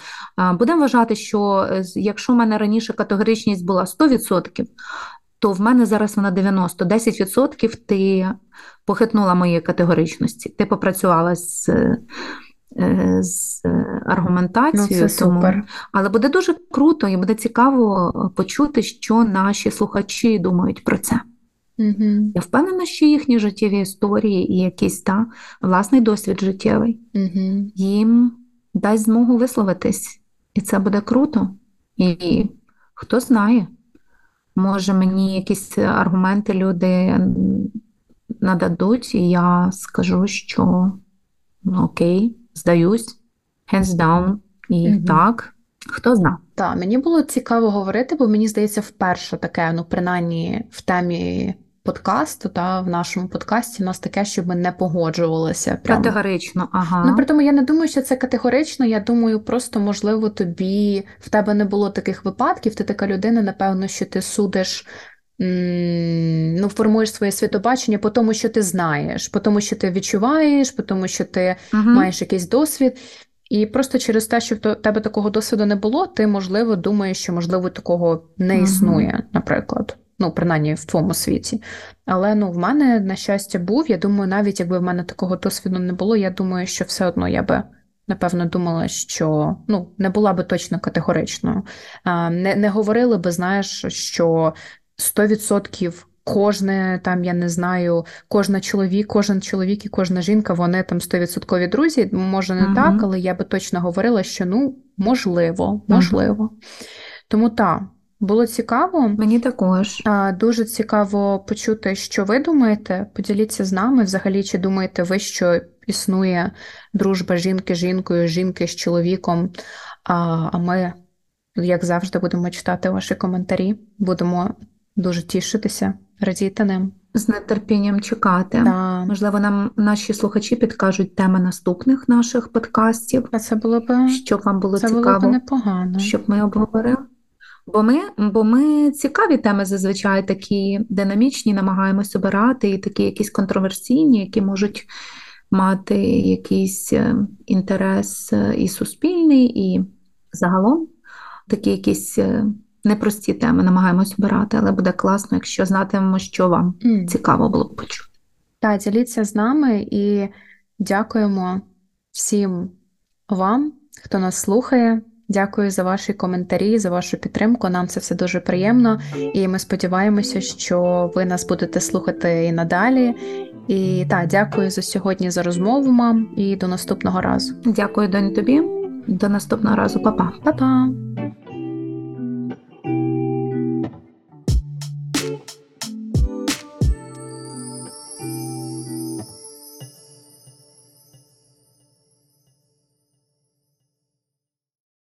Будемо вважати, що е, якщо в мене раніше категоричність була 100%, то в мене зараз вона 90%. 10% ти похитнула моєї категоричності. Ти попрацювала з з аргументацією. Ну, це тому... супер. Але буде дуже круто і буде цікаво почути, що наші слухачі думають про це. Угу. Я впевнена, що їхні життєві історії і якийсь та власний досвід життєвий Угу. їм дасть змогу висловитись, і це буде круто. І хто знає, може мені якісь аргументи люди нададуть, і я скажу, що ну, окей, здаюсь, hands down, і Мгм. так, хто зна. Так, мені було цікаво говорити, бо мені здається, вперше таке, ну, принаймні в темі подкасту, та в нашому подкасті у нас таке, щоб ми не погоджувалися. Прямо. Категорично, ага. Ну, при тому я не думаю, що це категорично. Я думаю, просто можливо тобі в тебе не було таких випадків. Ти така людина, напевно, що ти судиш. Ну, формуєш своє світобачення по тому, що ти знаєш, по тому, що ти відчуваєш, по тому, що ти Мгм. маєш якийсь досвід. І просто через те, що в тебе такого досвіду не було, ти, можливо, думаєш, що, можливо, такого не існує, наприклад. Ну, принаймні в твоєму світі. Але ну, в мене, на щастя, був. Я думаю, навіть якби в мене такого досвіду не було, я думаю, що все одно я би, напевно, думала, що ну, не була би точно категоричною. Не, не говорили би, знаєш, що 100% кожне там, я не знаю, кожна чоловік, кожен чоловік і кожна жінка, вони там 100% друзі. Може, не Мгм. так, але я би точно говорила, що ну, можливо, можливо. Тому так, було цікаво. Мені також. А, Дуже цікаво почути, що ви думаєте. Поділіться з нами. Взагалі, чи думаєте ви, що існує дружба жінки з жінкою, жінки з чоловіком? А, а ми, як завжди, будемо читати ваші коментарі, будемо дуже тішитися, радіти ним. З нетерпінням чекати. Та, Можливо, нам наші слухачі підкажуть теми наступних наших подкастів, а це було б щоб вам було це було б цікаво, непогано. щоб ми обговорили. Бо ми, бо ми цікаві теми зазвичай такі динамічні, намагаємось обирати, і такі якісь контроверсійні, які можуть мати якийсь е, інтерес е, і суспільний, і загалом такі якісь е, непрості теми намагаємось обирати, але буде класно, якщо знатимемо, що вам М. цікаво було б почути. Так, діліться з нами і дякуємо всім вам, хто нас слухає. Дякую за ваші коментарі, за вашу підтримку. Нам це все дуже приємно, і ми сподіваємося, що ви нас будете слухати і надалі. І так, дякую за сьогодні за розмову, мам, і до наступного разу. Дякую, донь, тобі. До наступного разу, Па-па. Па-па!